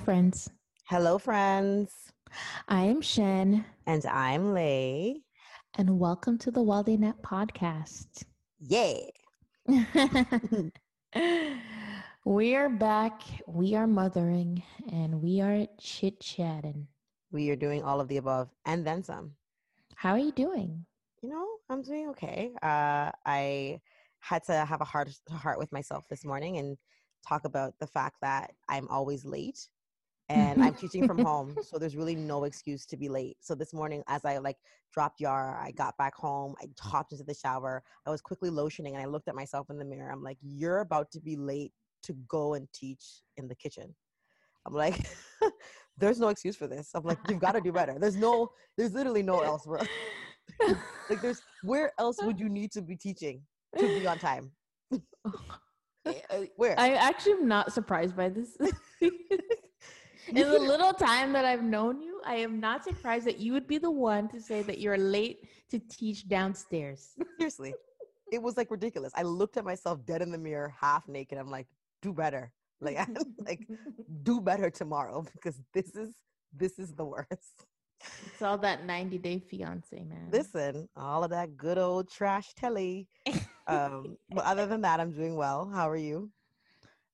friends. Hello, friends. I am Shen, And I'm Lay. and welcome to the They Nap podcast. Yeah. we are back. We are mothering, and we are chit chatting. We are doing all of the above and then some. How are you doing? You know, I'm doing okay. Uh, I had to have a heart to heart with myself this morning and talk about the fact that I'm always late and I'm teaching from home. So there's really no excuse to be late. So this morning, as I like dropped Yara, I got back home, I hopped into the shower, I was quickly lotioning and I looked at myself in the mirror. I'm like, you're about to be late to go and teach in the kitchen. I'm like, there's no excuse for this. I'm like, you've got to do better. There's no, there's literally no else. Where, like, there's where else would you need to be teaching to be on time? Where? I actually am not surprised by this. In the little time that I've known you, I am not surprised that you would be the one to say that you're late to teach downstairs. Seriously, it was like ridiculous. I looked at myself dead in the mirror, half naked. I'm like, do better. Like, I'm like, do better tomorrow because this is this is the worst. It's all that 90 day fiance, man. Listen, all of that good old trash telly. Um, but other than that, I'm doing well. How are you?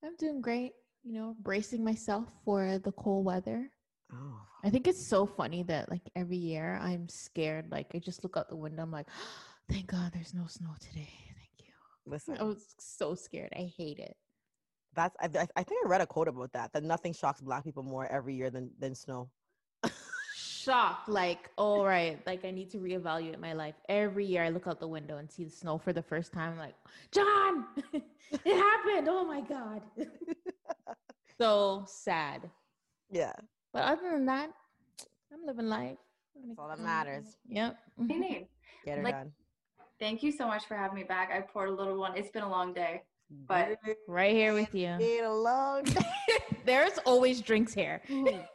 I'm doing great. You know, bracing myself for the cold weather. Oh, I think it's so funny that like every year I'm scared. Like I just look out the window. I'm like, thank God there's no snow today. Thank you. listen, I was so scared. I hate it. that's I, I I think I read a quote about that. That nothing shocks Black people more every year than than snow. Shock. Like, all right. Like I need to reevaluate my life. Every year I look out the window and see the snow for the first time. I'm like, John, it happened. Oh my God. so sad. Yeah, But other than that, I'm living life. that's all that matters. Yep. Hey, Nate. Mm-hmm. Get her Like- done. Thank you so much for having me back. I poured a little one. It's been a long day. but- Right here with you. Been a long day. There's always drinks here.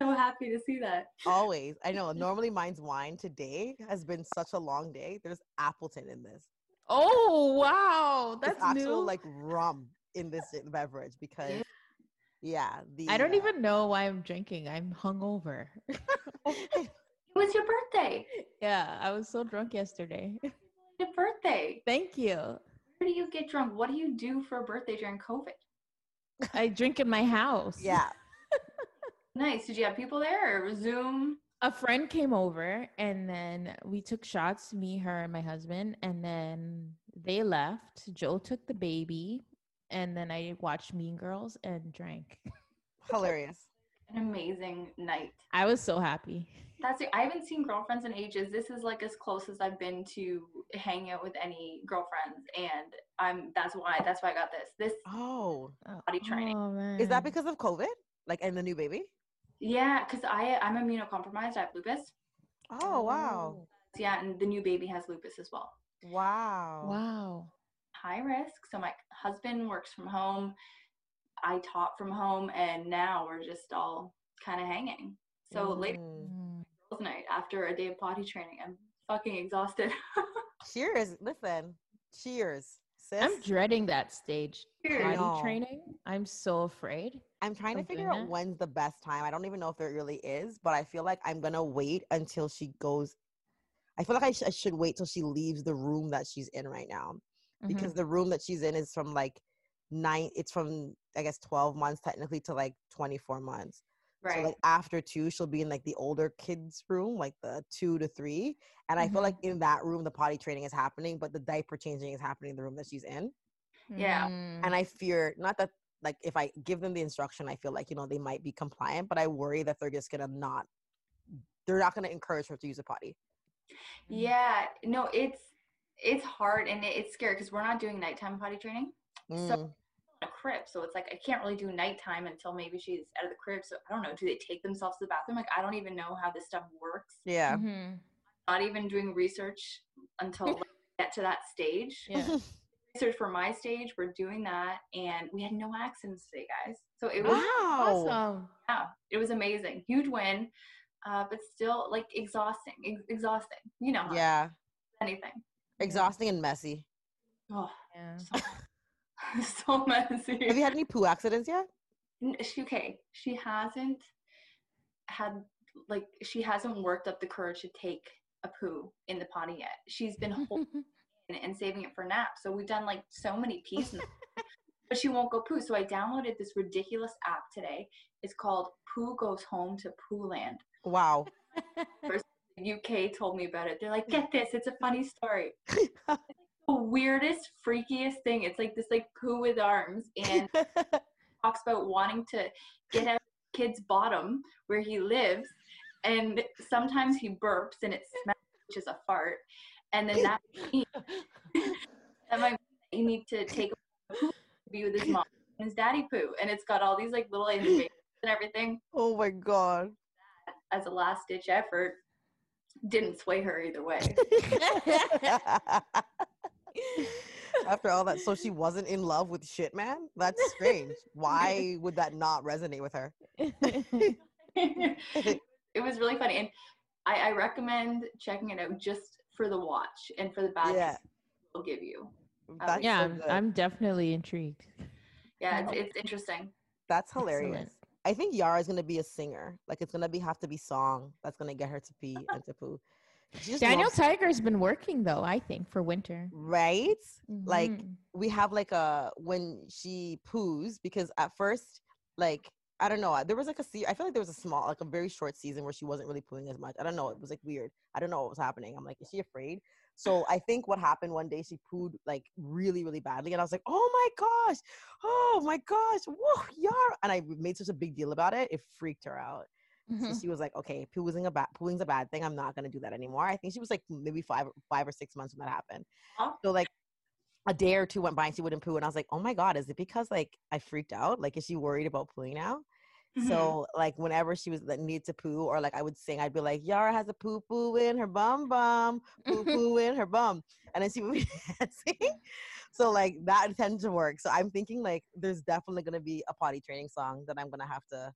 So happy to see that. Always. I know. Normally mine's wine. Today has been such a long day. There's Appleton in this. Oh wow, There's that's actual new. like rum in this beverage because yeah, the I don't uh, even know why I'm drinking. I'm hungover. It was your birthday. yeah, I was so drunk yesterday. Your birthday. Thank you. Where do you get drunk? What do you do for a birthday during COVID? I drink in my house. yeah. Nice. Did you have people there or Zoom? A friend came over and then we took shots, me, her, and my husband, and then they left. Joe took the baby, and then I watched Mean Girls and drank. Hilarious. An amazing night. I was so happy. That's it. I haven't seen girlfriends in ages. This is like as close as I've been to hanging out with any girlfriends, and I'm. That's why. That's why I got this. This Oh. body training. Oh, man. Is that because of COVID? Like and the new baby? Yeah, because I I'm immunocompromised. I have lupus. Oh wow. Oh. Yeah, and the new baby has lupus as well. Wow. Wow. High risk. So my husband works from home. I taught from home, and now we're just all kind of hanging. So late Mm. Mm. girls' night after a day of potty training, I'm fucking exhausted. Cheers. Listen. Cheers. Sis. I'm dreading that stage. Cheers. Potty training. I'm so afraid. I'm trying to figure doing out when's the best time. I don't even know if there really is, but I feel like I'm gonna wait until she goes. I feel like I, sh- I should wait till she leaves the room that she's in right now Mhm. because the room that she's in is from like nine. It's from I guess twelve months technically to like twenty four months. Right. So like after two, she'll be in like the older kids' room, like the two to three. And I feel like in that room, the potty training is happening, but the diaper changing is happening in the room that she's in. Yeah. Mm. And I fear not that like if I give them the instruction, I feel like you know they might be compliant, but I worry that they're just gonna not. They're not gonna encourage her to use a potty. yeah. No, it's it's hard and it- it's scary because we're not doing nighttime potty training. Mm. a crib. So it's like I can't really do nighttime until maybe she's out of the crib. So I don't know. Do they take themselves to the bathroom? Like I don't even know how this stuff works. yeah. Mhm. Not even doing research until like, we get to that stage. Yeah. Research for my stage, we're doing that, and we had no accidents today, guys. So it was Wow. Awesome. yeah, it was amazing, huge win, uh, but still like exhausting, ex- exhausting. You know, Yeah. anything. Exhausting and messy. Oh, Yeah. so, so messy. Have you had any poo accidents yet? N- she okay she hasn't had like she hasn't worked up the courage to take a poo in the potty yet she's been holding it and saving it for naps so we've done like so many peas but she won't go poo so i downloaded this ridiculous app today it's called poo goes home to poo land Wow. Uk told me about it. They're like get this it's a funny story. The weirdest freakiest thing it's like this like poo with arms and talks about wanting to get out of kid's bottom where he lives and sometimes he burps and it smells which is a fart and then that means that that you need to take a poo to be with his mom and his daddy poo and it's got all these like little animations and everything. Oh my god. as a last ditch effort didn't sway her either way After all that, so she wasn't in love with shit, man. That's strange. Why would that not resonate with her? it was really funny and I, I recommend checking it out just for the watch and for the bad Yeah. will give you um, That's yeah, so I'm. I'm definitely intrigued. yeah it's, it's interesting That's hilarious. Excellent. I think Yara's gonna be a singer. Like it's gonna be have to be song that's gonna get her to pee and to poo. Daniel loves- Tiger's been working though, I think, for winter. right? Like Mhm. we have like a when she poos because at first like I don't know there was like a se- I feel like there was a small like a very short season where she wasn't really pooing as much I don't know it was like weird I don't know what was happening I'm like is she afraid so I think what happened one day she pooed like really really badly and I was like oh my gosh oh my gosh whoa Yara and I made such a big deal about it it freaked her out so Mhm. she was like, okay, pooing a bad pooing's a bad thing. I'm not gonna do that anymore. I think she was like maybe five five or six months when that happened. So like a day or two went by and she wouldn't poo, and I was like, oh my god, is it because like I freaked out? Like, is she worried about pooing now? Mhm. So like whenever she was like needed to poo or like I would sing, I'd be like, Yara has a poo poo in her bum bum, poo poo in her bum, and then she would be dancing. So like that tended to work. So I'm thinking like there's definitely gonna be a potty training song that I'm gonna have to,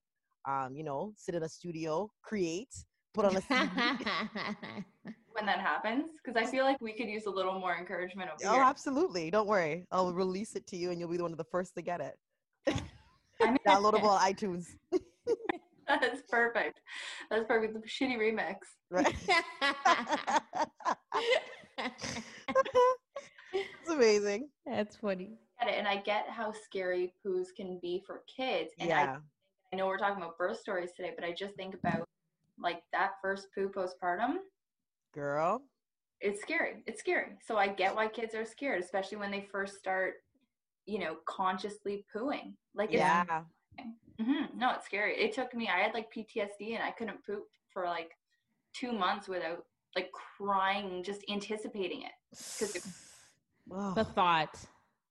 um, you know, sit in a studio, create, put on a CD. when that happens because i feel like we could use a little more encouragement over oh, here absolutely. Don't worry. I'll release it to you, and you'll be one of the first to get it. I mean, Downloadable on iTunes. that's perfect that's perfect the shitty remix Right. it's amazing. That's funny. And i get how scary poos can be for kids and I, Yeah. I know we're talking about birth stories today but i just think about like that first poo postpartum Girl. it's scary. It's scary. So I get why kids are scared, especially when they first start, you know, consciously pooing. Like, it's, Yeah. mhm, no, it's scary. It took me. I had like PTSD, and I couldn't poop for like two months without like crying, just anticipating it. 'Cause it- Ugh. The thought.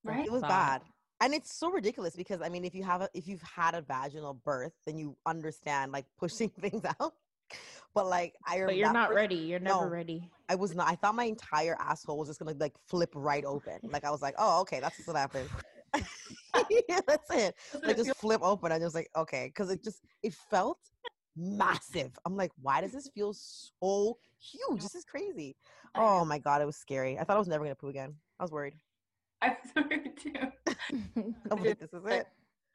Right? it was thought. bad and it's so ridiculous because i mean if you have a if you've had a vaginal birth then you understand like pushing things out but like i But you're not ready. You're never No. ready. i was not i thought my entire asshole was just gonna like flip right open. Like i was like oh okay that's what happened. Yeah, that's it. Like just flip open. I was like okay because it just it felt massive. I'm like why does this feel so huge? This is crazy. Oh my god it was scary. I thought i was never gonna poo again. I was worried. I was worried too. I'm like, this is it.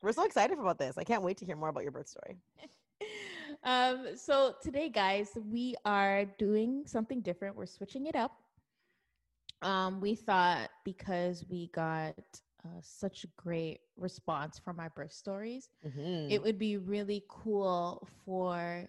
We're so excited about this. I can't wait to hear more about your birth story um, so today, guys, we are doing something different. We're switching it up. Um, we thought because we got uh, such a great response from my birth stories. Mhm. It would be really cool for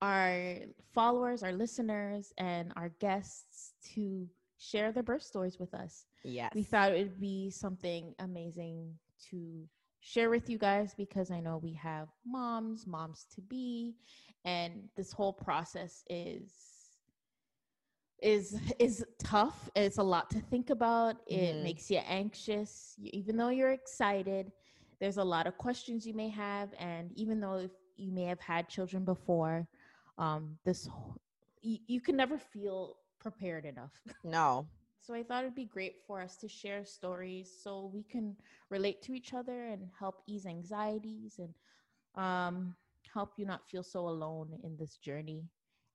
our followers, our listeners, and our guests to share their birth stories with us. yes. We thought it would be something amazing to share with you guys because I know we have moms, moms to be, and this whole process is is is tough. It's a lot to think about. It Mhm. makes you anxious, even though you're excited. There's a lot of questions you may have, and even though if you may have had children before, um, this wh- you, you can never feel prepared enough. no. So I thought it'd be great for us to share stories so we can relate to each other and help ease anxieties and um, help you not feel so alone in this journey.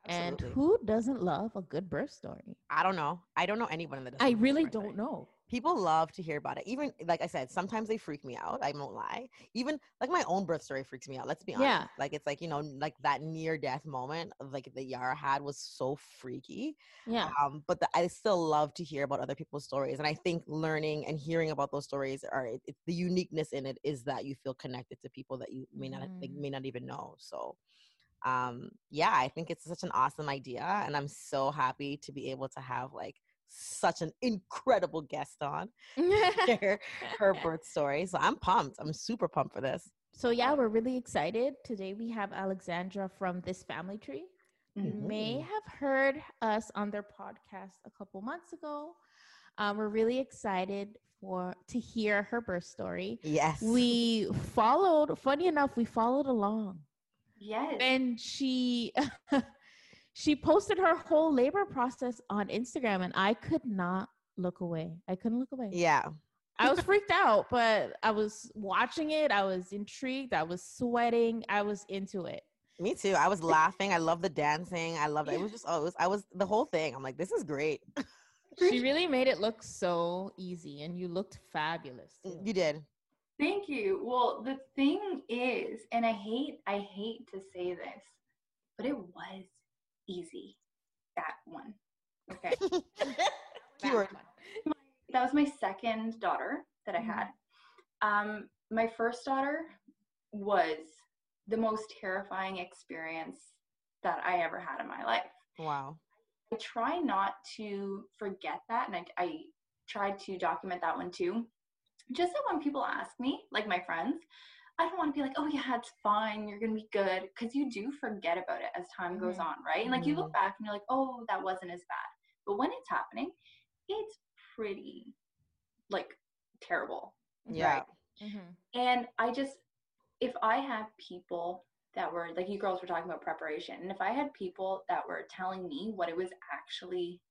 And who doesn't love a good birth story? I don't know. I don't know anyone that. I really don't know. People love to hear about it. Even like I said, sometimes they freak me out. I won't lie. Even like my own birth story freaks me out. Let's be honest. Yeah. Like it's like you know, like that near death moment, like that Yara had was so freaky. Yeah. Um, but the, I still love to hear about other people's stories, and I think learning and hearing about those stories are it, it- the uniqueness in it is that you feel connected to people that you may not Mm. may not even know. So, um, yeah, I think it's such an awesome idea, and I'm so happy to be able to have like such an incredible guest on share her birth story. So I'm pumped. I'm super pumped for this. so yeah, we're really excited. Today we have Alexandra from This Family Tree. You may have heard us on their podcast a couple months ago. Um, we're really excited for to hear her birth story. Yes. We followed. Funny enough, we followed along, Yes. and she she posted her whole labor process on Instagram, and I could not look away. I couldn't look away. Yeah. I was freaked out, but I was watching it. I was intrigued. I was sweating. I was into it. Me too. I was laughing. I love the dancing. I loved it. It was just oh, it was, I was the whole thing. I'm like, this is great. She really made it look so easy, and you looked fabulous. too. You did. Thank you. Well, the thing is, and I hate I hate to say this, but it was easy. That one. Okay. Keyword. that was my second daughter that I had. Um, my first daughter was the most terrifying experience that I ever had in my life. Wow. I try not to forget that, and I, I tried to document that one too. Just so when people ask me, like my friends, I don't want to be like, oh yeah, it's fine, you're gonna be good, because you do forget about it as time goes Mhm. on, right? And like you look back and you're like, oh, that wasn't as bad. But when it's happening, it's pretty like terrible. Yeah. Right. Mhm. And I just, if I had people that were like you girls were talking about preparation, and if I had people that were telling me what it was actually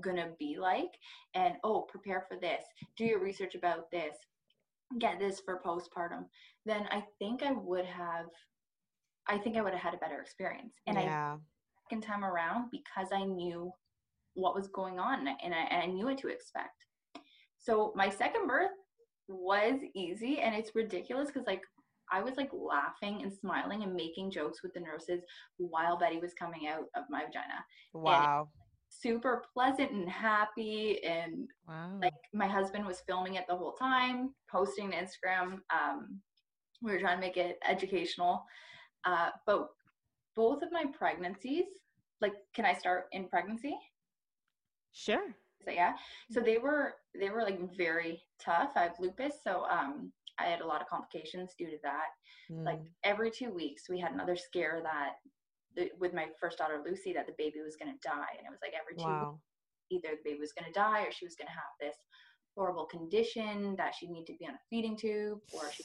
gonna be like, and oh, prepare for this, do your research about this, get this for postpartum, then I think I would have, I think I would have had a better experience. And I yeah. second time around because I knew what was going on and I, and I knew what to expect. So my second birth was easy and it's ridiculous because like I was like laughing and smiling and making jokes with the nurses while Betty was coming out of my vagina. wow. Super pleasant and happy and Wow. like my husband was filming it the whole time, posting to Instagram. Um, we were trying to make it educational. Uh, but both of my pregnancies, like, can I start in pregnancy? sure. So yeah, so they were they were like very tough. I have lupus, so um, I had a lot of complications due to that. Like Mm. every two weeks, we had another scare that the, with my first daughter Lucy that the baby was gonna die, and it was like every two weeks either the baby was going to die or she was going to have this horrible condition that she'd need to be on a feeding tube or she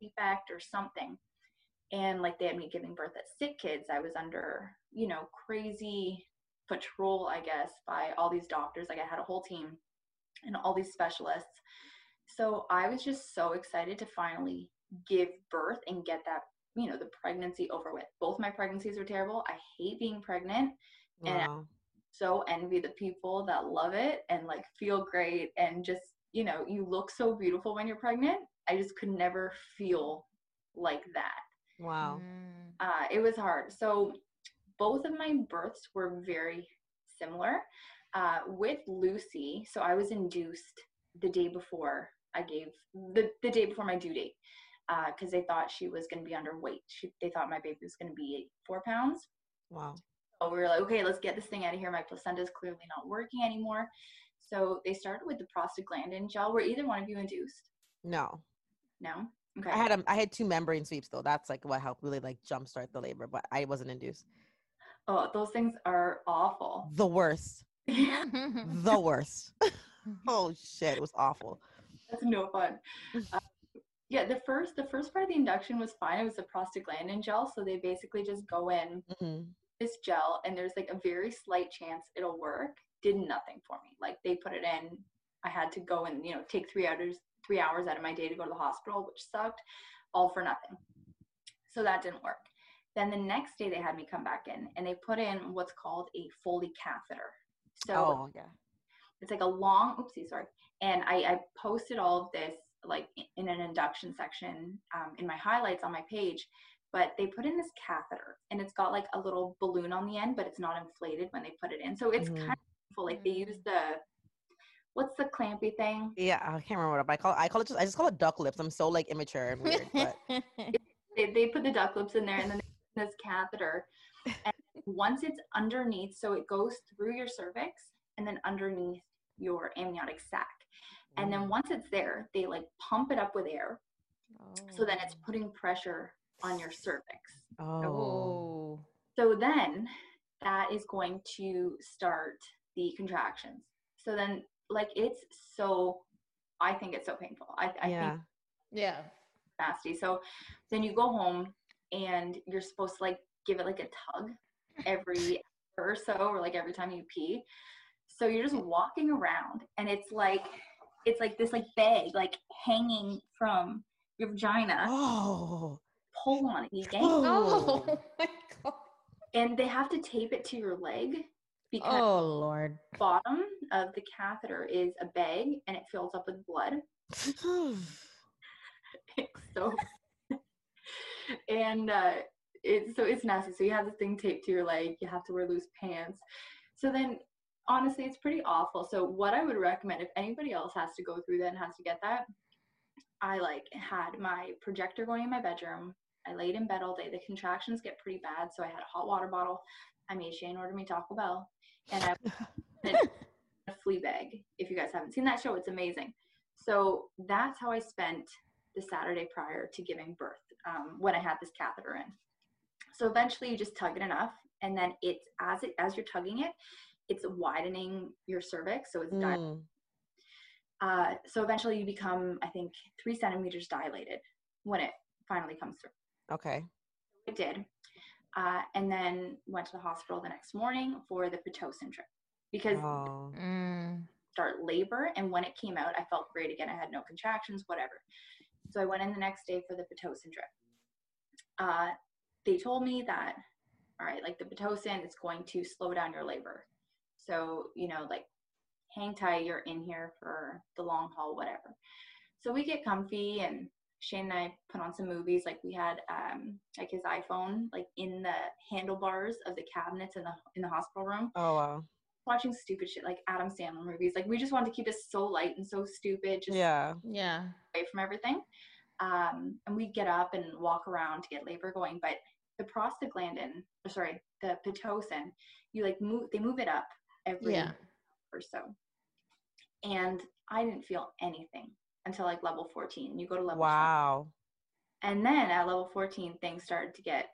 defect or something. And like they had me giving birth at sick kids. I was under you know crazy patrol i guess by all these doctors. Like i had a whole team and all these specialists. So i was just so excited to finally give birth and get that you know the pregnancy over with. Both my pregnancies were terrible. I hate being pregnant and Wow. so envy the people that love it and like feel great and just you know you look so beautiful when you're pregnant. I just could never feel like that. Wow. Mm. uh, it was hard. So both of my births were very similar. Uh, with lucy so i was induced the day before I gave the, the day before my due date because uh, they thought she was going to be underweight. She, they thought my baby was going to be four pounds. Wow. So we were like, okay, let's get this thing out of here. My placenta is clearly not working anymore. So they started with the prostaglandin gel. Were either one of you induced? No. No. Okay. I had a, I had two membrane sweeps though. That's like what helped really like jumpstart the labor, but I wasn't induced. Oh, those things are awful. The worst. the worst. oh shit, it was awful. That's no fun. Uh, yeah, the first the first part of the induction was fine. It was a prostaglandin gel, so they basically just go in hmm this gel, and there's like a very slight chance it'll work. Did nothing for me. Like they put it in, I had to go and you know take three hours three hours out of my day to go to the hospital, which sucked, all for nothing. So that didn't work. Then the next day they had me come back in, and they put in what's called a Foley catheter. So Oh yeah. it's like a long oopsie sorry and I, I posted all of this like in an induction section um, in my highlights on my page but they put in this catheter and it's got like a little balloon on the end but it's not inflated when they put it in so it's Mhm. kind of full like they use the what's the clampy thing Yeah, I can't remember what I call. I call it just. I just call it duck lips. I'm so like immature and weird. But they, they put the duck lips in there and then they put this catheter and once it's underneath so it goes through your cervix and then underneath your amniotic sac and then mm. once it's there they like pump it up with air. So then it's oh. putting pressure on your cervix. Oh, Oh. so then that is going to start the contractions. So then like it's so i think it's so painful. I, I yeah. think Yeah. nasty. So then you go home and you're supposed to like give it like a tug every hour or so or like every time you pee. So you're just walking around and it's like it's like this like bag like hanging from your vagina Oh. pull on it you yank Oh, Oh. my god. and they have to tape it to your leg because Oh lord. bottom of the catheter is a bag and it fills up with blood It's so and uh it's so it's nasty so you have this thing taped to your leg you have to wear loose pants so then honestly it's pretty awful. So what i would recommend if anybody else has to go through that and has to get that i like had my projector going in my bedroom. I laid in bed all day. The contractions get pretty bad so i had a hot water bottle. I made shane order me taco bell and i a Fleabag. If you guys haven't seen that show it's amazing. So that's how i spent the Saturday prior to giving birth um, when I had this catheter in. So eventually you just tug it enough and then it's as it as you're tugging it, it's widening your cervix. So it's di- Mm. uh, so eventually you become, I think, three centimeters dilated when it finally comes through. Okay. It did. Uh, and then went to the hospital the next morning for the Pitocin drip because Oh. Mm. start labor. And when it came out, I felt great again. I had no contractions, whatever. So I went in the next day for the Pitocin drip. Uh, they told me that, all right, like the Pitocin is going to slow down your labor. So, you know, like hang tight, you're in here for the long haul, whatever. So we get comfy and Shane and I put on some movies. Like we had um, like his iPhone like in the handlebars of the cabinets in the in the hospital room Oh wow. watching stupid shit like Adam Sandler movies. Like we just wanted to keep it so light and so stupid, just Yeah. Yeah. away from everything. Um, and we get up and walk around to get labor going. But the prostaglandin, or sorry, the pitocin, you like move. They move it up every Yeah. or so. And I didn't feel anything until like level 14. You go to level 20. Wow. And then at level 14, things started to get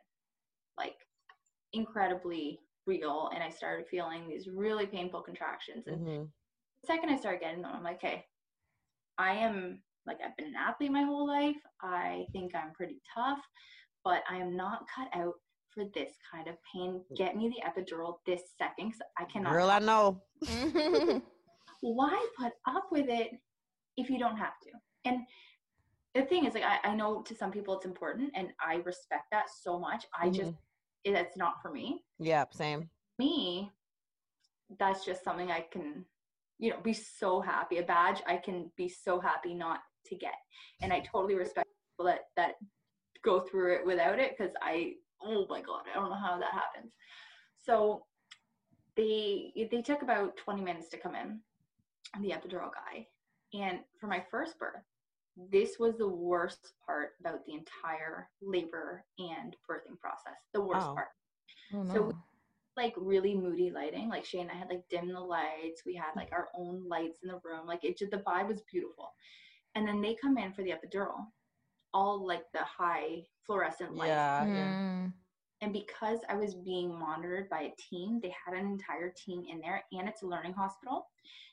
like incredibly real. And I started feeling these really painful contractions. And hmm the second I started getting them, I'm like, okay, I am like, I've been an athlete my whole life. I think I'm pretty tough, but I am not cut out for this kind of pain. Mm. Get me the epidural this second I cannot. Girl, I know. Why put up with it if you don't have to? And the thing is, like, I, I know to some people it's important, and I respect that so much. I mm-hmm. just, it, it's not for me. Yep. Same. me, that's just something I can, you know, be so happy. A badge I can be so happy not to get. And I totally respect people that that go through it without it because I oh my god, I don't know how that happens. So they they took about 20 minutes to come in, the epidural guy. And for my first birth, this was the worst part about the entire labor and birthing process. The worst Oh. part. Oh, no. So like really moody lighting. Like Shane and I had like dim the lights. We had like our own lights in the room. Like it just the vibe was beautiful. And then they come in for the epidural, all like the high fluorescent lights. Yeah. yeah. Mm. And because I was being monitored by a team, they had an entire team in there, and it's a learning hospital.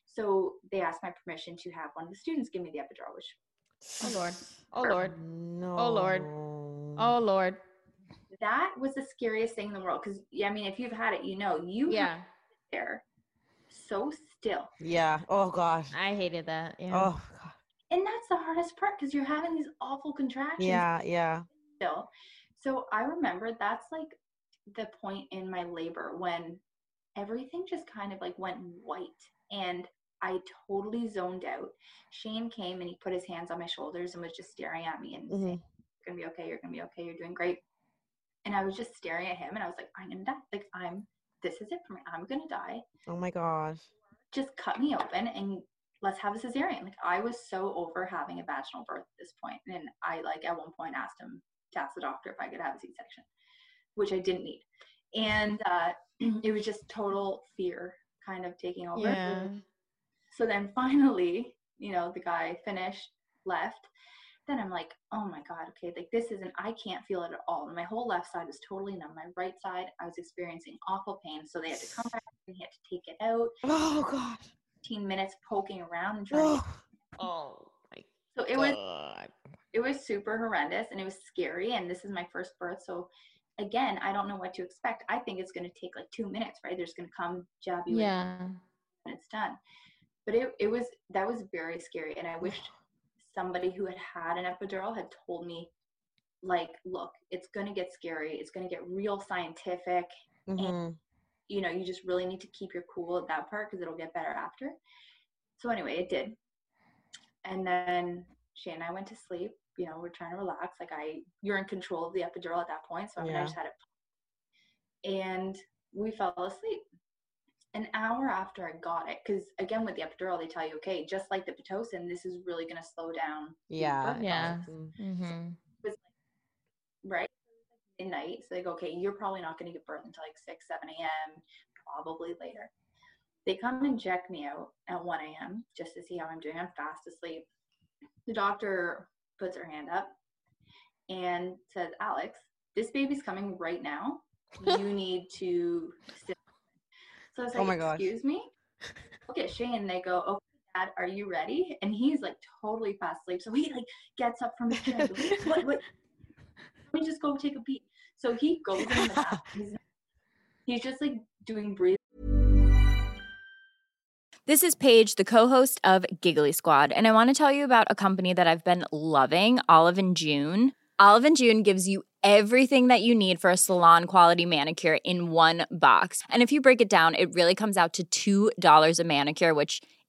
So they asked my permission to have one of the students give me the epidural, which Oh Lord. Oh Lord. No. Lord. Oh Lord. that was the scariest thing in the world. Because yeah, I mean, if you've had it, you know you Yeah. to sit there so still, Yeah. Oh gosh. I hated that. Yeah. Oh god. And that's the hardest part because you're having these awful contractions. Yeah. Yeah. still. So I remember that's like the point in my labor when everything just kind of like went white and I totally zoned out. Shane came and he put his hands on my shoulders and was just staring at me and Mhm. saying, You're gonna be okay, you're gonna be okay, you're doing great. And I was just staring at him and I was like, I'm gonna die. Like I'm this is it for me. I'm gonna die. Oh my gosh. Just cut me open and let's have a cesarean. Like I was so over having a vaginal birth at this point. And I like at one point asked him to ask the doctor if I could have a C-section, which I didn't need. And uh, it was just total fear kind of taking over. Yeah. So then finally, you know, the guy finished, left. Then I'm like, oh my God, okay, like this isn't, I can't feel it at all. And my whole left side was totally numb. My right side, I was experiencing awful pain. So they had to come back and he had to take it out. Oh gosh. 15 minutes poking around and trying Oh. My So it was it was super horrendous and it was scary and this is my first birth so again i don't know what to expect i think it's going to take like two minutes right they're going to come jab you Yeah. and it's done but it, it was that was very scary and i wished somebody who had had an epidural had told me like look it's going to get scary it's going to get real scientific Mhm. You know you just really need to keep your cool at that part because it'll get better after so anyway it did and then Shane and I went to sleep. You know, we're trying to relax. Like I, you're in control of the epidural at that point. So I mean, I just had it, and we fell asleep. An hour after I got it, because again with the epidural, they tell you, okay, just like the pitocin, this is really going to slow down. Yeah. Yeah. process." Mm. Mm-hmm. was like right midnight. So they go, okay, you're probably not going to give birth until like 6, 7 a.m., probably later. They come and check me out at 1 a.m. just to see how I'm doing. I'm fast asleep. The doctor puts her hand up and says, Alex, this baby's coming right now. You need to sit. So I was Oh my gosh. excuse me? Look at Shane. They go, okay, Dad, are you ready? And he's like totally fast asleep. So he like gets up from his chair. goes, what, what? Let me just go take a peek. So he goes in the bathroom. He's, he's just like doing breathing. This is Paige, the co-host of Giggly Squad, and I want to tell you about a company that I've been loving, Olive and June. Olive and June gives you everything that you need for a salon quality manicure in one box. And if you break it down, it really comes out to $2 a manicure, which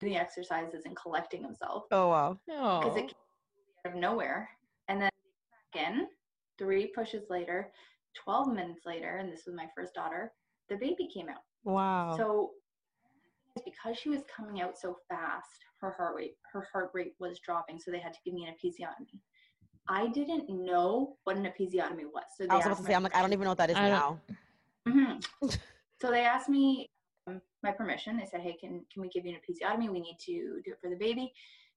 The exercises and collecting himself Oh wow. because Oh. it came out of nowhere. And then back in three pushes later, 12 minutes later, and this was my first daughter, the baby came out. Wow. So because she was coming out so fast, her heart rate her heart rate was dropping, so they had to give me an episiotomy. I didn't know what an episiotomy was. So they I was about to say, I'm like, I don't even know what that is I now. don't- Mhm. so they asked me um, my permission. They said, "Hey, can can we give you an episiotomy? We need to do it for the baby."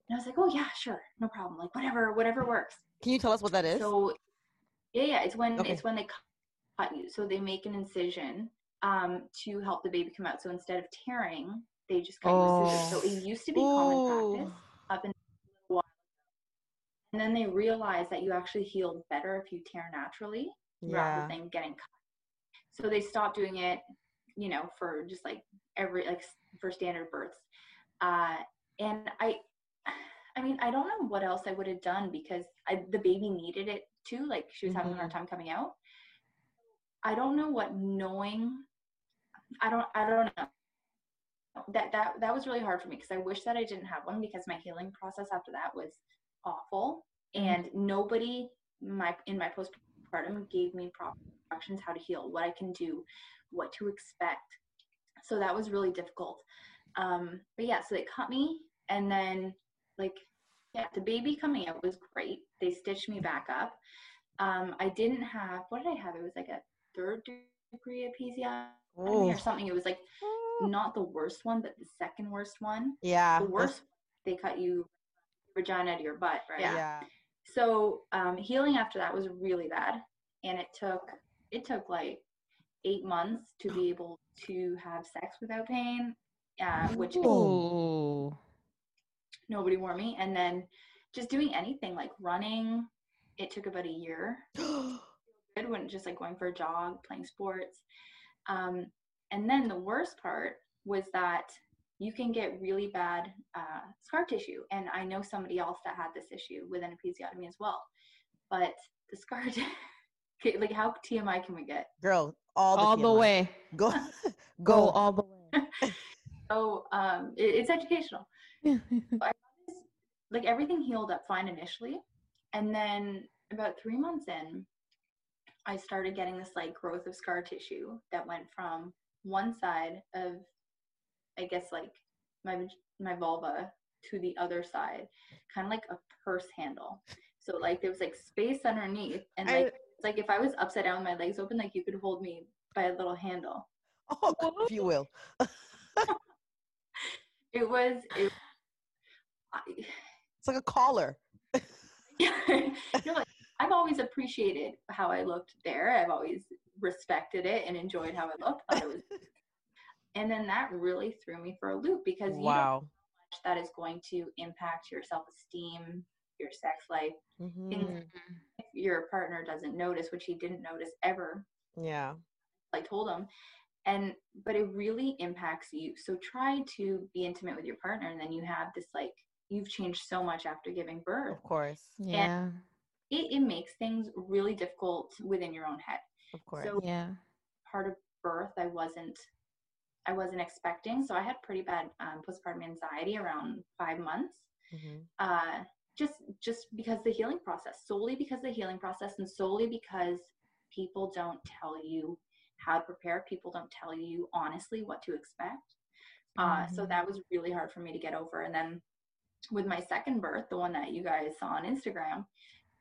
And I was like, "Oh yeah, sure, no problem. Like whatever, whatever works." Can you tell us what that is? So yeah, yeah, it's when Okay. it's when they cut you. So they make an incision um, to help the baby come out. So instead of tearing, they just cut you with scissors. So it used to be common practice up in while. And then they realized that you actually heal better if you tear naturally rather than getting cut. So they stopped doing it. You know, for just like every like for standard births. Uh, and I, I mean, I don't know what else I would have done because I, the baby needed it too. Like she was having a hard time coming out. I don't know what knowing. I don't. I don't know. That that that was really hard for me because I wish that I didn't have one because my healing process after that was awful and nobody my in my postpartum gave me proper instructions how to heal, what I can do, what to expect. So that was really difficult. Um, but yeah, so they cut me and then like yeah, the baby coming out was great. They stitched me back up. Um, I didn't have what did I have? It was like a third degree episiotomy or something. It was like not the worst one, but the second worst one. Yeah. The that's- worst they cut you vagina to your butt, right? Yeah. so um, healing after that was really bad and it took it took like eight months to be able to have sex without pain uh, which Ooh. nobody wore me. And then just doing anything like running it took about a year. Good when just like going for a jog playing sports. Um, and then the worst part was that you can get really bad uh, scar tissue. And i know somebody else that had this issue with an episiotomy as well. But the scar t- like how tmi can we get Girl, all the, all the way. Go, Go go. all the way. so um, it- it's educational like everything healed up fine initially and then about three months in i started getting this like growth of scar tissue that went from one side of i guess like my my vulva to the other side kind of like a purse handle so like there was like space underneath and like it's like if i was upside down with my legs open like you could hold me by a little handle Oh, if you will. it was it I, It's like a collar. you know, like, I've always appreciated how I looked there. I've always respected it and enjoyed how I looked. Thought it was, and then that really threw me for a loop because you don't know Wow. how much that is going to impact your self-esteem, your sex life. Mhm. Things if your partner doesn't notice, which he didn't notice ever. Yeah. I told him, and but it really impacts you. So try to be intimate with your partner, and then you have this like you've changed so much after giving birth. Of course. Yeah. It, it makes things really difficult within your own head. Of course. So Yeah. part of birth, I wasn't, I wasn't expecting. So I had pretty bad um, postpartum anxiety around five months. Mhm. Uh, just, just because the healing process, solely because the healing process, and solely because people don't tell you how to prepare. People don't tell you honestly what to expect. Uh, so Mhm. that was really hard for me to get over. And then with my second birth, the one that you guys saw on Instagram,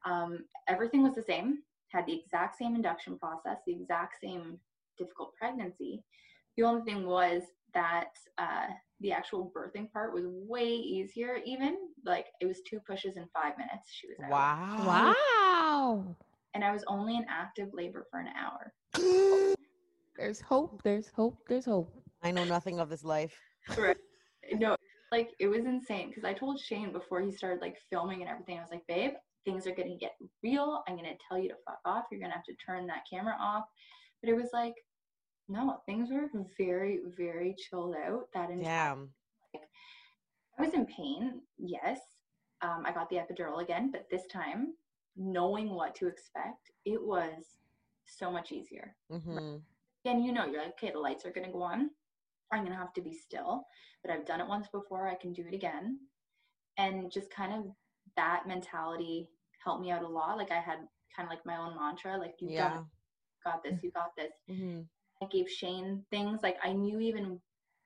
um, everything was the same. Had the exact same induction process, the exact same difficult pregnancy. The only thing was that uh, the actual birthing part was way easier. Even like it was two pushes in five minutes. She was out, Wow. Wow. and I was only in active labor for an hour. There's hope. There's hope. There's hope. I know nothing of this life. Right. no, like it was insane because I told Shane before he started like filming and everything, I was like, babe, things are gonna get real. I'm gonna tell you to fuck off. You're gonna have to turn that camera off. But it was like, no, things were very, very chilled out. That entire Damn. I was in pain, yes. Um, I got the epidural again, but this time, knowing what to expect, it was so much easier. Mm-hmm. And you know, you're like, okay, the lights are gonna go on. I'm gonna have to be still, but I've done it once before. I can do it again, and just kind of that mentality helped me out a lot. Like I had kind of like my own mantra, like you Yeah. got, got this, you got this. hmm I gave Shane things like I knew even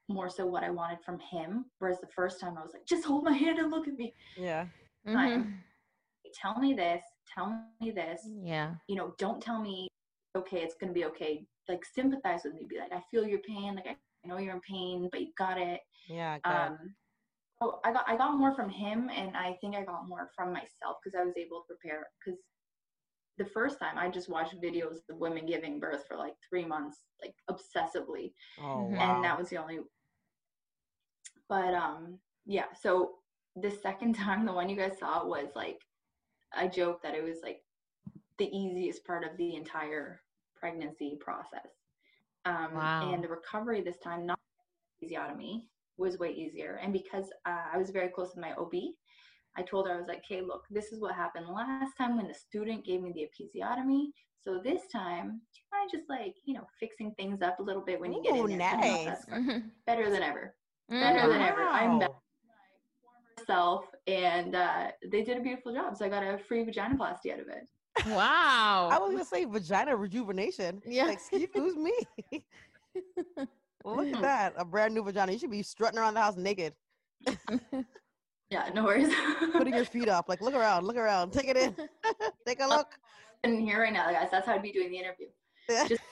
more so what I wanted from him. Whereas the first time I was like, just hold my hand and look at me. Yeah. Mhm. Tell me this. Tell me this. Yeah. You know, don't tell me, okay, it's gonna be okay. Like sympathize with me. Be like, I feel your pain. Like I know you're in pain, but you got it. Yeah. Good. Um, so I got I got more from him, and I think I got more from myself because I was able to prepare. Because the first time I just watched videos of women giving birth for like three months, like obsessively oh wow. and that was the only but um yeah so the second time the one you guys saw was like i joke that it was like the easiest part of the entire pregnancy process Um, Wow. And the recovery this time, not episiotomy, was way easier. And because uh, I was very close with my OB, I told her, I was like, okay, look, this is what happened last time when the student gave me the episiotomy. So this time, try just like, you know, fixing things up a little bit when you get in there. I don't know if nice. Mm-hmm. better than ever. Better than ever. Mm-hmm. I'm back Wow. myself and uh, they did a beautiful job. So I got a free vaginoplasty out of it. Wow. I was gonna say vagina rejuvenation. Yeah. Like, excuse me. Look at hmm. that. A brand new vagina. You should be strutting around the house naked, Yeah, no worries. putting your feet up. Like, look around, look around. Take it in. Take a look. in here right now, guys. That's how I'd be doing the interview. Just-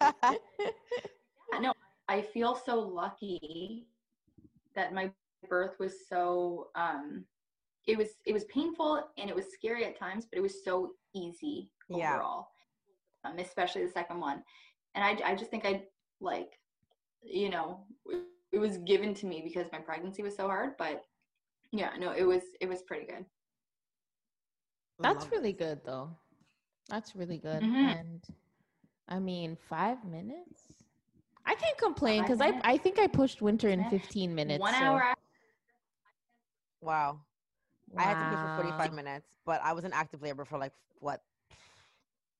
I know. I feel so lucky that my birth was so um it was it was painful and it was scary at times, but it was so easy Yeah. overall. Um, especially the second one. And I I just think I like you know it was given to me because my pregnancy was so hard, but yeah, no, it was it was pretty good. That's really this. good though. That's really good. Mhm. And I mean, five minutes. I can't complain because I. I think I pushed winter in 15 minutes. One so- hour after Wow. I had to push for 45 minutes, but I was in active labor for like what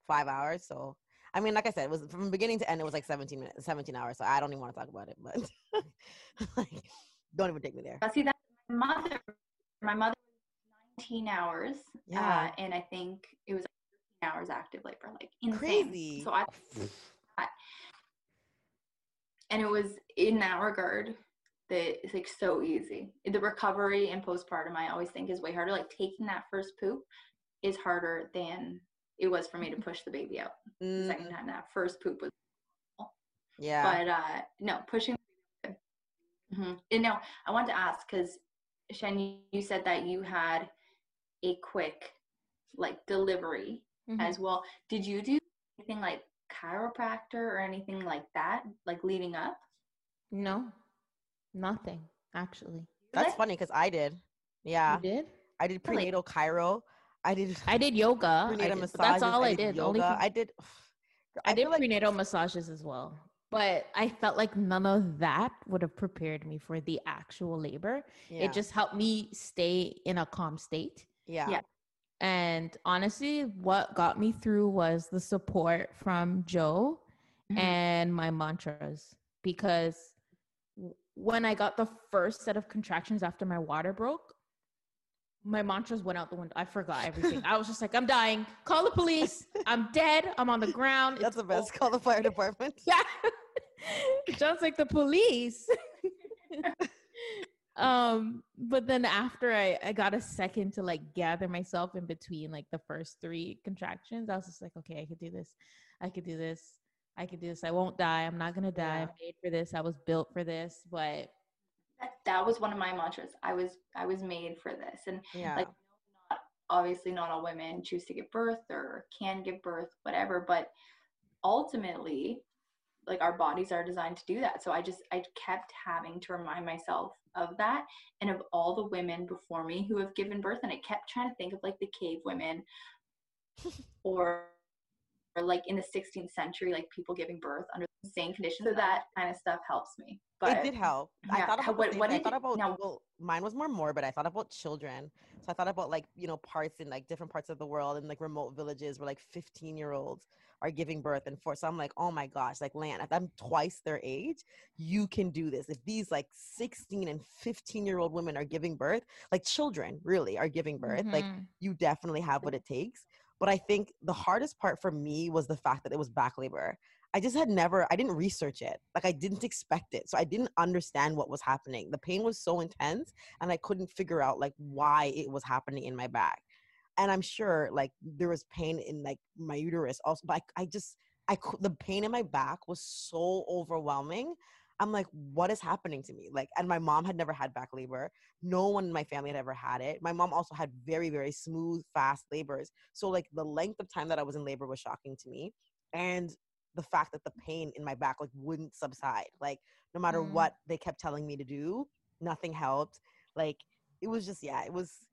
five hours. So I mean, like I said, it was from beginning to end. It was like 17 minutes, 17 hours. So I don't even want to talk about it. But like, don't even take me there. I see that my mother my mother was 19 hours Yeah. uh, and i think it was 13 hours active labor like insane. Crazy. so i and it was in that regard that it's like so easy the recovery and postpartum i always think is way harder like taking that first poop is harder than it was for me to push the baby out the Mm, second time that first poop was yeah. but uh no pushing hmm and now i want to ask because shen you- said that you had a quick like delivery Mhm. as well did you do anything like chiropractor or anything like that like leading up No, nothing actually. That's funny because I did. Yeah. You did? I did Really? prenatal chiro. I did I did yoga. I did, massages. that's all I, did. Only Yoga. for- I did. I, did like- prenatal massages as well. But I felt like none of that would have prepared me for the actual labor. yeah. It just helped me stay in a calm state. yeah. Yeah. And honestly, what got me through was the support from Joe Mhm. and my mantras because when I got the first set of contractions after my water broke, my mantras went out the window. I forgot everything. I was just like, I'm dying. Call the police. I'm dead. I'm on the ground. That's It's the best. over." Call the fire department. Yeah. John's like the police. um, but then after I, I got a second to like gather myself in between like the first three contractions, I was just like, okay, I could do this. I could do this. I could do this. I won't die. I'm not gonna die. Yeah. I'm made for this. I was built for this. But that, that was one of my mantras. I was i was made for this. And Yeah. like not, obviously not all women choose to give birth or can give birth whatever but ultimately like our bodies are designed to do that. So i just i kept having to remind myself of that and of all the women before me who have given birth. And i kept trying to think of like the cave women or or like in the 16th century like people giving birth under the same conditions so that kind of stuff helps me but it did help. I thought about what- what. I thought about now- well, mine was more morbid. I thought about children. So I thought about like you know parts in like different parts of the world and like remote villages where like 15 year olds are giving birth and for so I'm like oh my gosh like land, if I'm twice their age you can do this if these like 16 and 15 year old women are giving birth like children really are giving birth like Mhm. you definitely have what it takes. But I think the hardest part for me was the fact that it was back labor. I just had never, I didn't research it. Like I didn't expect it. So I didn't understand what was happening. The pain was so intense and I couldn't figure out like why it was happening in my back. And I'm sure like there was pain in like my uterus also, but I, I just, I the pain in my back was so overwhelming. I'm like, what is happening to me? Like, and my mom had never had back labor. No one in my family had ever had it. My mom also had very, very smooth, fast labors. So, like, the length of time that I was in labor was shocking to me. And the fact that the pain in my back, like, wouldn't subside. Like, no matter Mm. what they kept telling me to do, nothing helped. Like, it was just, yeah, it was,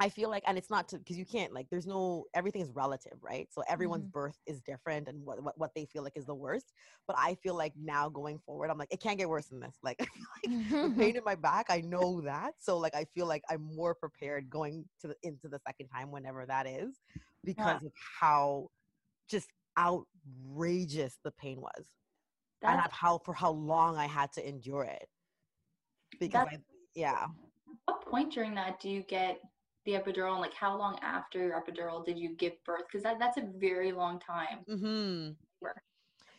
I feel like, and it's not to because you can't like. There's no everything is relative, right? So everyone's Mhm. birth is different, and what, what what they feel like is the worst. But I feel like now going forward, I'm like, it can't get worse than this. Like, like the pain in my back, I know that. So like, I feel like I'm more prepared going to the into the second time whenever that is, because of how just outrageous the pain was, and That's, of how for how long I had to endure it. Because I, yeah. what point during that do you get the epidural and like how long after your epidural did you give birth because that, that's a very long time Mm-hmm.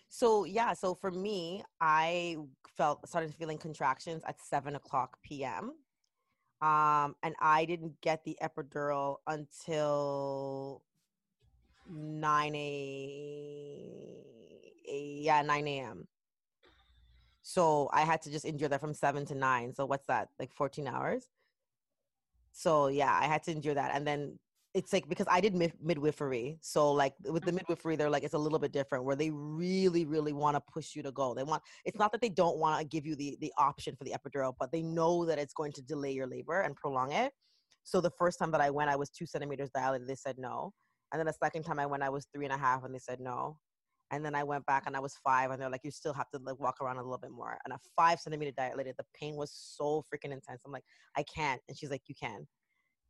So yeah, so for me, I felt started feeling contractions at seven o'clock p.m. Um, and I didn't get the epidural until nine a, a yeah nine a.m. So I had to just endure that from seven to nine. So what's that like fourteen hours? So yeah, I had to endure that, and then it's like because I did mid- midwifery, so like with the mm-hmm. midwifery, they're like it's a little bit different where they really, really want to push you to go. They want it's not that they don't want to give you the the option for the epidural, but they know that it's going to delay your labor and prolong it. So the first time that I went, I was two centimeters dilated. They said no, and then the second time I went, I was three and a half, and they said no. And then I went back and I was five, and they're like, you still have to like walk around a little bit more. And a five centimeter dilated, the pain was so freaking intense. I'm like, I can't. And she's like, you can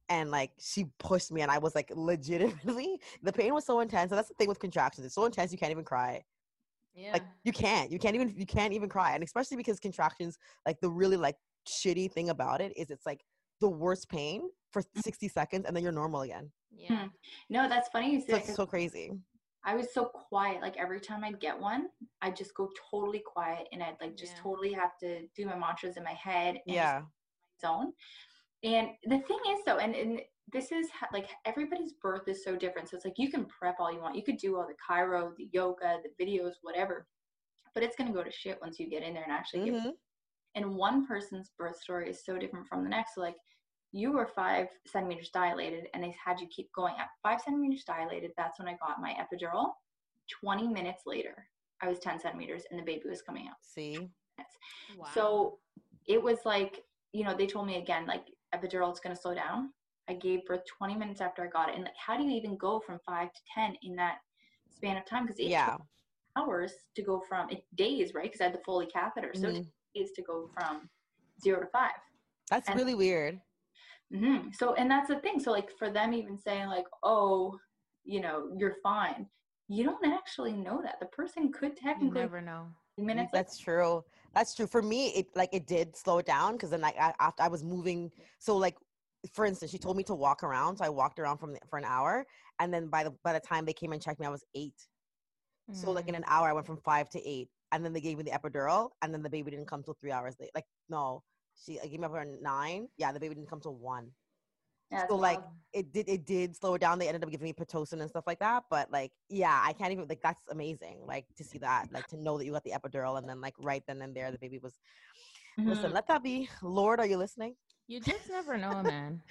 and like she pushed me and i was like legitimately the pain was so intense and that's the thing with contractions it's so intense you can't even cry yeah. like you can't you can't even you can't even cry and especially because contractions like the really like shitty thing about it is it's like the worst pain for mm. 60 seconds and then you're normal again yeah. Hmm. no that's funny you so said so crazy i was so quiet like every time i'd get one i'd just go totally quiet and i'd like just Yeah. totally have to do my mantras in my head yeah zone. And the thing is, though, and, and this is like everybody's birth is so different. So it's like you can prep all you want. You could do all the chiro, the yoga, the videos, whatever. But it's going to go to shit once you get in there and actually give. Mhm. And one person's birth story is so different from the next. So, like, you were five centimeters dilated, and they had you keep going. At five centimeters dilated, that's when I got my epidural. 20 minutes later, I was 10 centimeters, and the baby was coming out. see Wow. So it was like, you know, they told me again, like epidural is going to slow down. I gave birth 20 minutes after I got it. And like, how do you even go from five to 10 in that span of time? Because it yeah took hours to go from it days, right? Because I had the Foley catheter. So it Mhm. took days to go from zero to five. that's and- really weird hmm So, and that's the thing. So, like, for them even saying, like, oh, you know, you're fine, you don't actually know that. The person could you technically, never know. minutes that's true that's true for me it like it did slow it down because then like I, after i was moving so like for instance she told me to walk around so i walked around from the, for an hour and then by the by the time they came and checked me i was eight so like in Mm. an hour i went from five to eight and then they gave me the epidural and then the baby didn't come till three hours late like no she I gave me up around nine. Yeah the baby didn't come till one. Yeah, so like wild. it did it did slow it down. They ended up giving me pitocin and stuff like that. But like yeah i can't even like that's amazing like to see that like to know that you got the epidural and then like right then and there the baby was listen Mhm. let that be. Lord are you listening? You just never know, man.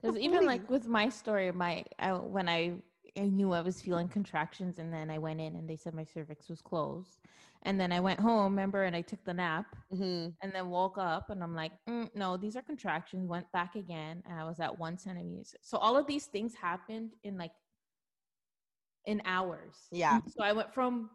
Because even like with my story, my I, when I I knew I was feeling contractions, and then I went in and they said my cervix was closed, and then I went home, remember, and I took the nap, mm-hmm. and then woke up, and I'm like, mm, no, these are contractions. Went back again, and I was at one centimeter. So all of these things happened in like in hours. yeah So I went from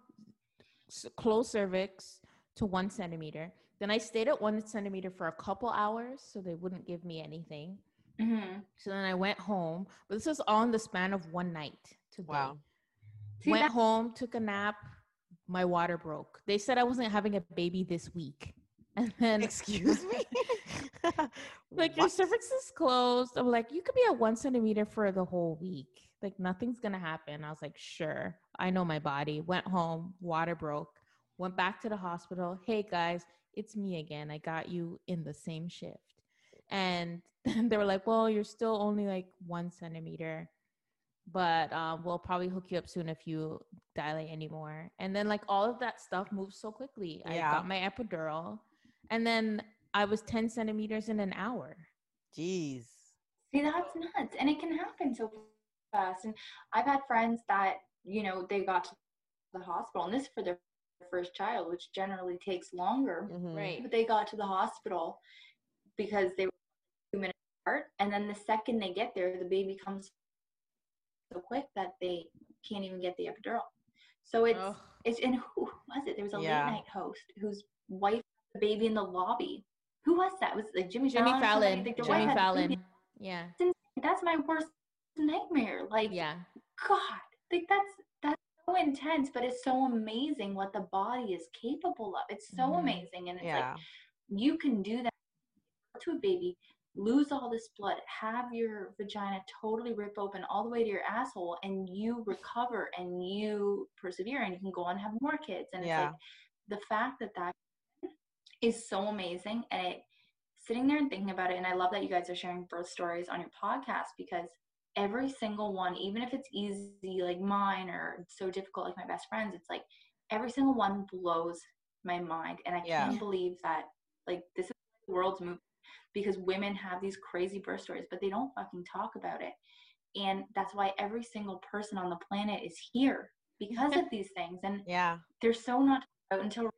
closed cervix to one centimeter. Then I stayed at one centimeter for a couple hours so they wouldn't give me anything. Mhm. So then I went home, but this was all in the span of one night. Today. wow See, went that- home, took a nap. My water broke. They said I wasn't having a baby this week, and then excuse me like your cervix is closed. I'm like, you could be at one centimeter for the whole week. Like nothing's gonna happen. I was like, sure, I know my body. Went home, water broke. Went back to the hospital. Hey guys, it's me again. I got you in the same shift. And they were like, well, you're still only like one centimeter, but um, we'll probably hook you up soon if you dilate anymore. And then like all of that stuff moves so quickly. Yeah. I got my epidural, and then I was 10 centimeters in an hour. jeez See, that's nuts. And it can happen so fast. And I've had friends that, you know, they got to the hospital, and this is for their first child, which generally takes longer. Mhm. Right. But they got to the hospital because they were two minutes apart, and then the second they get there, the baby comes so quick that they can't even get the epidural. So it's Ugh. it's and who was it? There was a Yeah. late night host whose wife had the baby in the lobby. Who was that? Was it like Jimmy, Jimmy Fallon? Fallon. Like, Jimmy wife had the baby. Fallon. Yeah. That's my worst nightmare. Like Yeah. God, like that's that's so intense, but it's so amazing what the body is capable of. It's so Mhm. amazing, and it's Yeah. like you can do that to a baby, lose all this blood, have your vagina totally rip open all the way to your asshole, and you recover and you persevere, and you can go on and have more kids. And it's like the fact that that is so amazing, and it sitting there and thinking about it. And I love that you guys are sharing birth stories on your podcast because every single one, even if it's easy like mine or so difficult like my best friends, it's like every single one blows my mind. And I Yeah. can't believe that like this is the world's moving because women have these crazy birth stories, but they don't fucking talk about it. And that's why every single person on the planet is here because of these things. And Yeah. they're so not until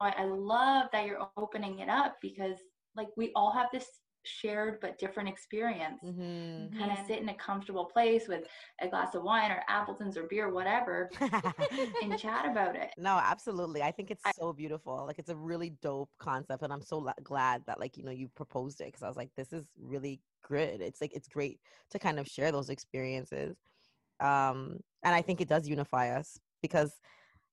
I I love that you're opening it up because like we all have this shared but different experience hmm kind of sit in a comfortable place with a glass of wine or appletons or beer whatever and chat about it No, absolutely. I think it's I- so beautiful. Like it's a really dope concept, and I'm so la- glad that like you know you proposed it because I was like, this is really good. It's like it's great to kind of share those experiences, um, and I think it does unify us because,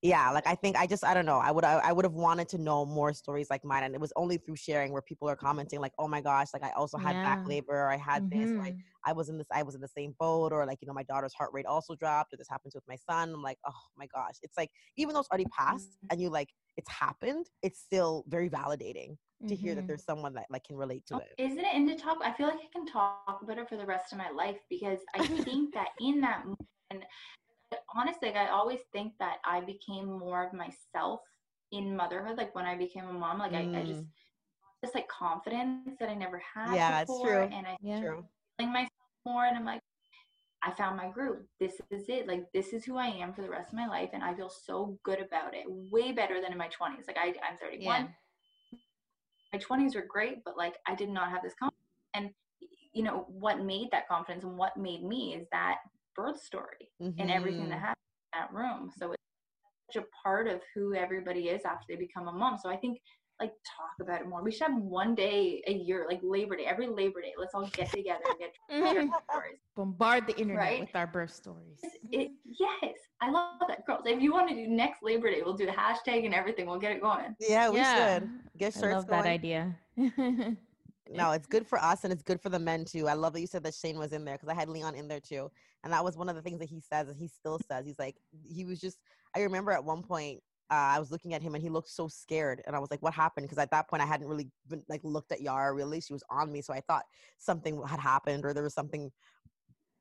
yeah, like I think I just I don't know. I would I, I would have wanted to know more stories like mine, and it was only through sharing where people are commenting like, oh my gosh, like I also had back labor, or I had this, or I Mhm. I was in this, I was in the same boat, or like, you know, my daughter's heart rate also dropped, or this happens with my son. I'm like, oh my gosh. It's like, even though it's already passed Mhm. and you like, it's happened, it's still very validating to hear that Mhm. there's someone that like can relate to Oh, it. Isn't it? in the talk, I feel like I can talk about it for the rest of my life because I think that in that moment, honestly, like, I always think that I became more of myself in motherhood. Like when I became a mom, like I, I just, just like confidence that I never had. Mm. Yeah, it's before, true. And I Yeah. True. feeling myself more, and I'm like, I found my groove. This is it. Like this is who I am for the rest of my life, and I feel so good about it. Way better than in my 20s. Like I, I'm 31 Yeah. my 20s were great but like i did not have this confidence and you know what made that confidence and what made me is that birth story and everything that Mhm. happened in that room so it's such a part of who everybody is after they become a mom so i think like talk about it more we should have one day a year like labor day every labor day let's all get together and get share Mhm. stories Bombard the internet Right? with our birth stories. it, yes i love that girls if you want to do next labor day we'll do the hashtag and everything we'll get it going Yeah, we yeah. should get I shirts love going. that idea. No, it's good for us and it's good for the men too. I love that you said that Shane was in there because I had Leon in there too. And that was one of the things that he says and he still says. He's like, he was just, I remember at one point, uh, I was looking at him and he looked so scared. And I was like, what happened? Because at that point, I hadn't really been like looked at Yara really. She was on me. So I thought something had happened or there was something,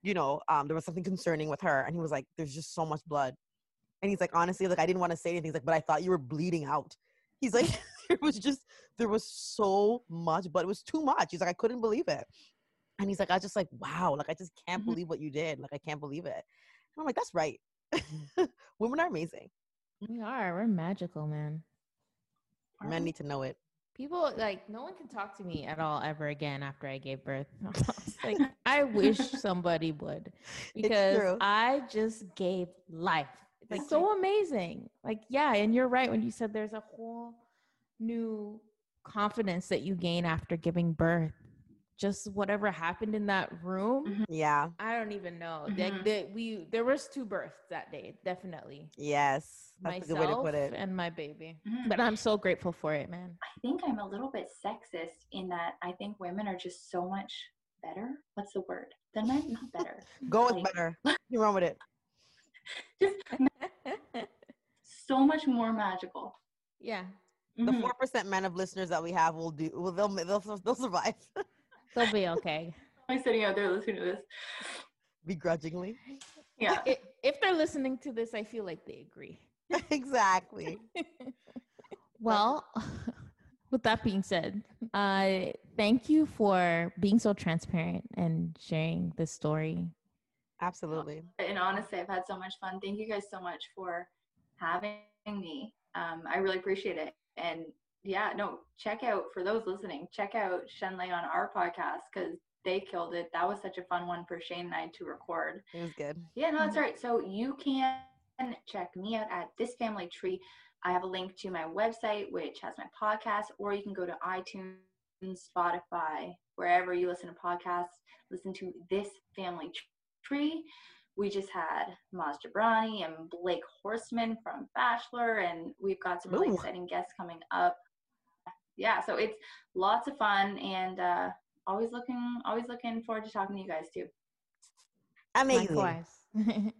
you know, um, there was something concerning with her. And he was like, there's just so much blood. And he's like, honestly, like, I didn't want to say anything. He's like, but I thought you were bleeding out. He's like, there was just, there was so much, but it was too much. He's like, I couldn't believe it. And he's like, I just like, wow, like, I just can't Mhm. believe what you did. Like, I can't believe it. And I'm like, that's right. Women are amazing. we are. We're magical, man. Men need to know it. People like no one can talk to me at all ever again after I gave birth. I like I wish somebody would because. I just gave life. It's like It's so amazing. Like yeah, and you're right when you said there's a whole new confidence that you gain after giving birth. Just whatever happened in that room, Yeah. I don't even know. Like Mhm. the, we there was two births that day, definitely. Yes. That's a good way to Myself put it. and my baby. Mhm. But I'm so grateful for it, man. I think I'm a little bit sexist in that I think women are just so much better. What's the word? Than men? Not better. Go with like- better. You're wrong with it. Just so much more magical. yeah. The Mhm. four percent men of listeners that we have will do. Well, they'll they'll, they'll survive They'll be okay. I'm sitting out there listening to this. begrudgingly. Yeah. I- if they're listening to this, I feel like they agree. exactly. Well, with that being said, uh, thank you for being so transparent and sharing this story. Absolutely. and honestly, I've had so much fun. Thank you guys so much for having me. Um, I really appreciate it. And yeah, no, check out for those listening, check out Shenley on our podcast because they killed it. That was such a fun one for Shane and I to record. It was good. Yeah, no, that's mm-hmm. right. So you can check me out at This Family Tree. I have a link to my website, which has my podcast, or you can go to iTunes, Spotify, wherever you listen to podcasts. Listen to This Family Tree. We just had Maz Jobrani and Blake Horstmann from Bachelor, and we've got some really Ooh. exciting guests coming up. Yeah, so it's lots of fun, and uh, always looking, always looking forward to talking to you guys too. Amazing. Likewise.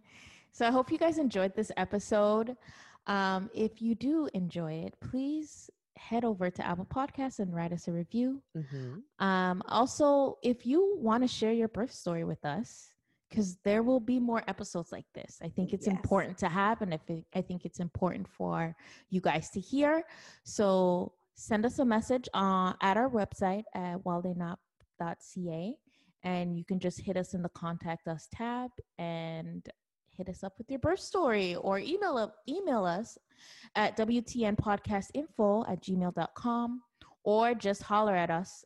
so I hope you guys enjoyed this episode. Um, if you do enjoy it, please head over to Apple Podcasts and write us a review. hmm Um, also, if you want to share your birth story with us, because there will be more episodes like this. I think it's Yes. important to have, and if it, I think it's important for you guys to hear. So send us a message uh, at our website at wildingup.ca, and you can just hit us in the contact us tab and hit us up with your birth story or email up, email us at wtnpodcastinfo at gmail.com or just holler at us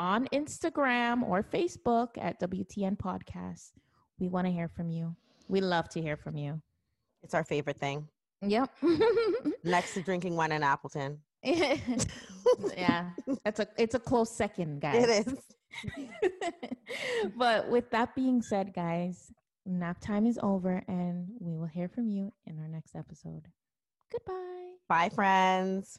on Instagram or Facebook at WTN Podcast. We want to hear from you. We love to hear from you. It's our favorite thing. Yep. Next to drinking wine in Appleton. yeah, that's a it's a close second, guys. It is. but with that being said, guys, nap time is over, and we will hear from you in our next episode. Goodbye. Bye, friends.